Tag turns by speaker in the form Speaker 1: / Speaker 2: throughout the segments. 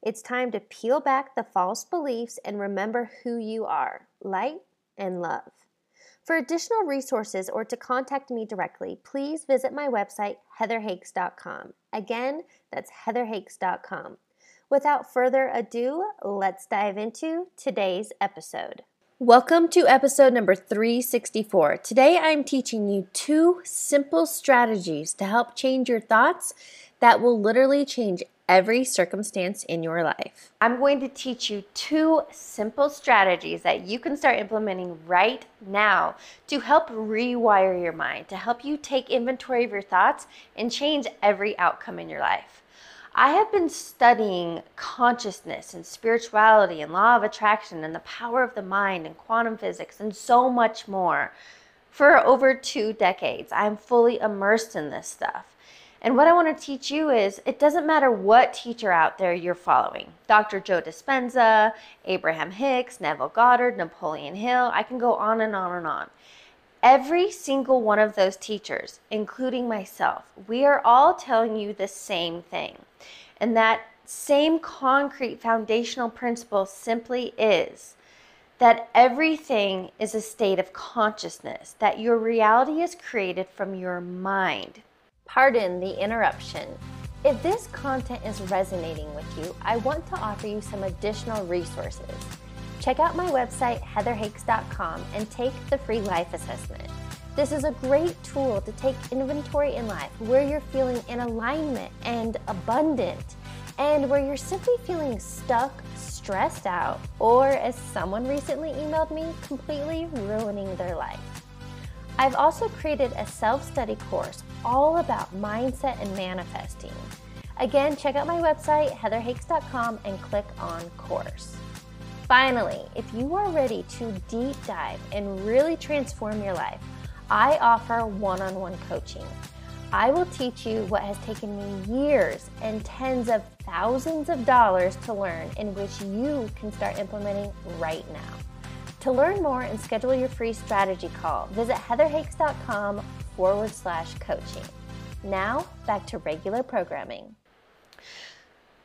Speaker 1: It's time to peel back the false beliefs and remember who you are light and love. For additional resources or to contact me directly, please visit my website, heatherhakes.com. Again, that's heatherhakes.com. Without further ado, let's dive into today's episode. Welcome to episode number 364. Today I'm teaching you two simple strategies to help change your thoughts that will literally change every circumstance in your life. I'm going to teach you two simple strategies that you can start implementing right now to help rewire your mind, to help you take inventory of your thoughts and change every outcome in your life. I have been studying consciousness and spirituality and law of attraction and the power of the mind and quantum physics and so much more for over two decades. I'm fully immersed in this stuff. And what I want to teach you is it doesn't matter what teacher out there you're following Dr. Joe Dispenza, Abraham Hicks, Neville Goddard, Napoleon Hill, I can go on and on and on. Every single one of those teachers, including myself, we are all telling you the same thing. And that same concrete foundational principle simply is that everything is a state of consciousness, that your reality is created from your mind. Pardon the interruption. If this content is resonating with you, I want to offer you some additional resources. Check out my website, heatherhakes.com, and take the free life assessment. This is a great tool to take inventory in life where you're feeling in alignment and abundant, and where you're simply feeling stuck, stressed out, or as someone recently emailed me, completely ruining their life. I've also created a self study course all about mindset and manifesting. Again, check out my website, heatherhakes.com, and click on course. Finally, if you are ready to deep dive and really transform your life, I offer one on one coaching. I will teach you what has taken me years and tens of thousands of dollars to learn, in which you can start implementing right now. To learn more and schedule your free strategy call, visit heatherhakes.com forward slash coaching. Now, back to regular programming.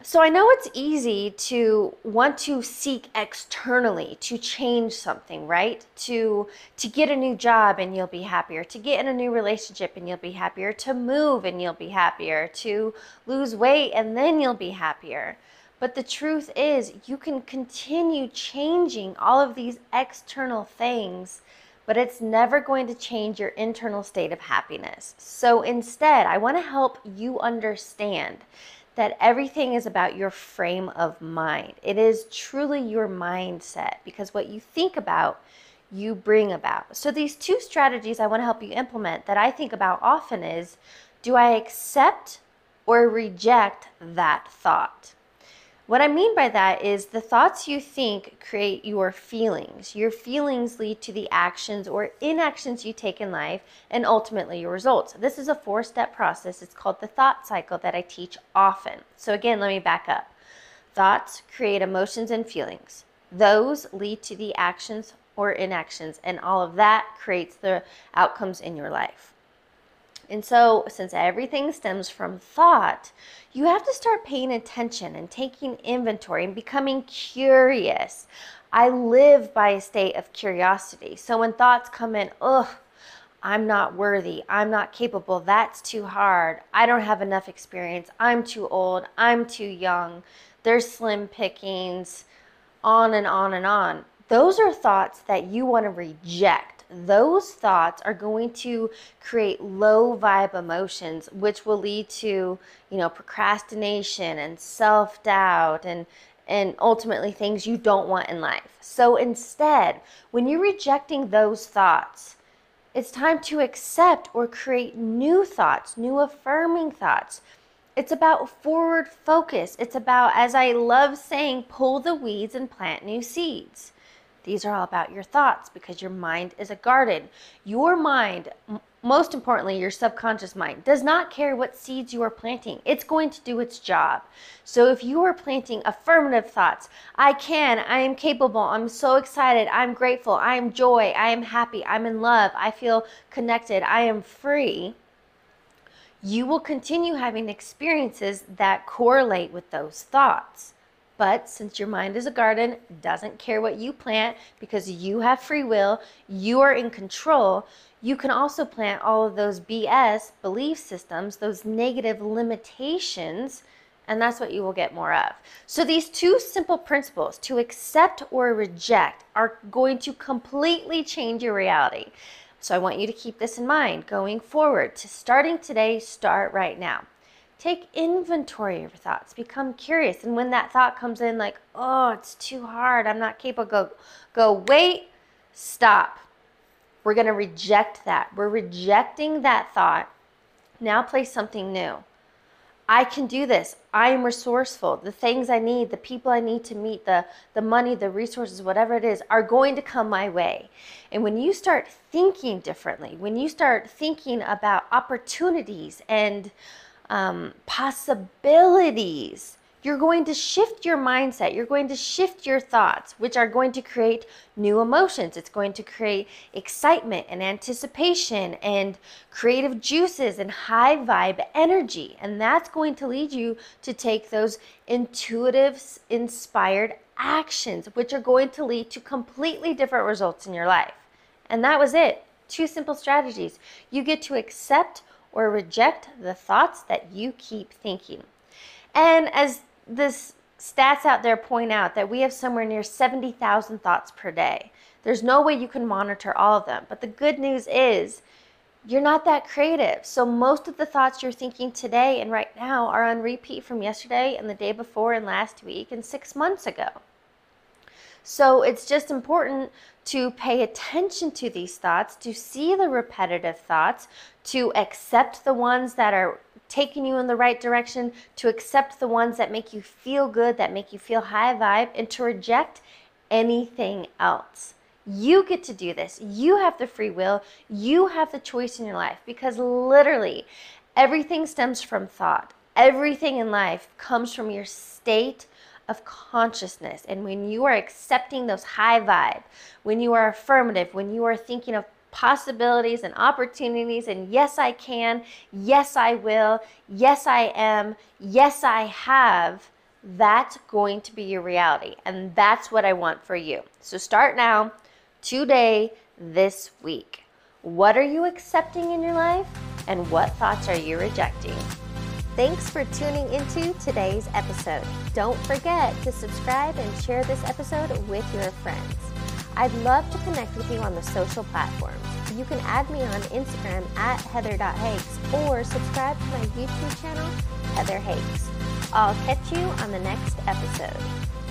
Speaker 1: So, I know it's easy to want to seek externally to change something, right? To to get a new job and you'll be happier, to get in a new relationship and you'll be happier, to move and you'll be happier, to lose weight and then you'll be happier. But the truth is, you can continue changing all of these external things, but it's never going to change your internal state of happiness. So instead, I want to help you understand that everything is about your frame of mind. It is truly your mindset because what you think about, you bring about. So these two strategies I want to help you implement that I think about often is do I accept or reject that thought? What I mean by that is the thoughts you think create your feelings. Your feelings lead to the actions or inactions you take in life and ultimately your results. This is a four step process. It's called the thought cycle that I teach often. So, again, let me back up. Thoughts create emotions and feelings, those lead to the actions or inactions, and all of that creates the outcomes in your life. And so, since everything stems from thought, you have to start paying attention and taking inventory and becoming curious. I live by a state of curiosity. So, when thoughts come in, ugh, I'm not worthy, I'm not capable, that's too hard, I don't have enough experience, I'm too old, I'm too young, there's slim pickings, on and on and on. Those are thoughts that you want to reject those thoughts are going to create low vibe emotions which will lead to you know procrastination and self-doubt and and ultimately things you don't want in life. So instead when you're rejecting those thoughts it's time to accept or create new thoughts new affirming thoughts. It's about forward focus. It's about as i love saying pull the weeds and plant new seeds These are all about your thoughts because your mind is a garden. Your mind, most importantly, your subconscious mind, does not care what seeds you are planting. It's going to do its job. So if you are planting affirmative thoughts, I can, I am capable, I'm so excited, I'm grateful, I am joy, I am happy, I'm in love, I feel connected, I am free, you will continue having experiences that correlate with those thoughts. But since your mind is a garden, doesn't care what you plant because you have free will, you are in control, you can also plant all of those BS belief systems, those negative limitations, and that's what you will get more of. So, these two simple principles to accept or reject are going to completely change your reality. So, I want you to keep this in mind going forward. To starting today, start right now. Take inventory of your thoughts. Become curious. And when that thought comes in, like, oh, it's too hard, I'm not capable, go, go wait, stop we're going to reject that. We're rejecting that thought. Now place something new. I can do this. I am resourceful. The things I need, the people I need to meet, the, the money, the resources, whatever it is, are going to come my way. And when you start thinking differently, when you start thinking about opportunities and um, possibilities, you're going to shift your mindset. You're going to shift your thoughts, which are going to create new emotions. It's going to create excitement and anticipation and creative juices and high vibe energy. And that's going to lead you to take those intuitive, inspired actions, which are going to lead to completely different results in your life. And that was it. Two simple strategies. You get to accept or reject the thoughts that you keep thinking. And as this stats out there point out that we have somewhere near 70,000 thoughts per day. There's no way you can monitor all of them. But the good news is you're not that creative. So most of the thoughts you're thinking today and right now are on repeat from yesterday and the day before and last week and 6 months ago. So it's just important to pay attention to these thoughts, to see the repetitive thoughts, to accept the ones that are taking you in the right direction, to accept the ones that make you feel good, that make you feel high vibe, and to reject anything else. You get to do this. You have the free will. You have the choice in your life because literally everything stems from thought. Everything in life comes from your state of consciousness. And when you are accepting those high vibe, when you are affirmative, when you are thinking of possibilities and opportunities, and yes, I can, yes, I will, yes, I am, yes, I have, that's going to be your reality. And that's what I want for you. So start now, today, this week. What are you accepting in your life? And what thoughts are you rejecting? Thanks for tuning into today's episode. Don't forget to subscribe and share this episode with your friends. I'd love to connect with you on the social platforms. You can add me on Instagram at heather.hakes or subscribe to my YouTube channel, Heather Hakes. I'll catch you on the next episode.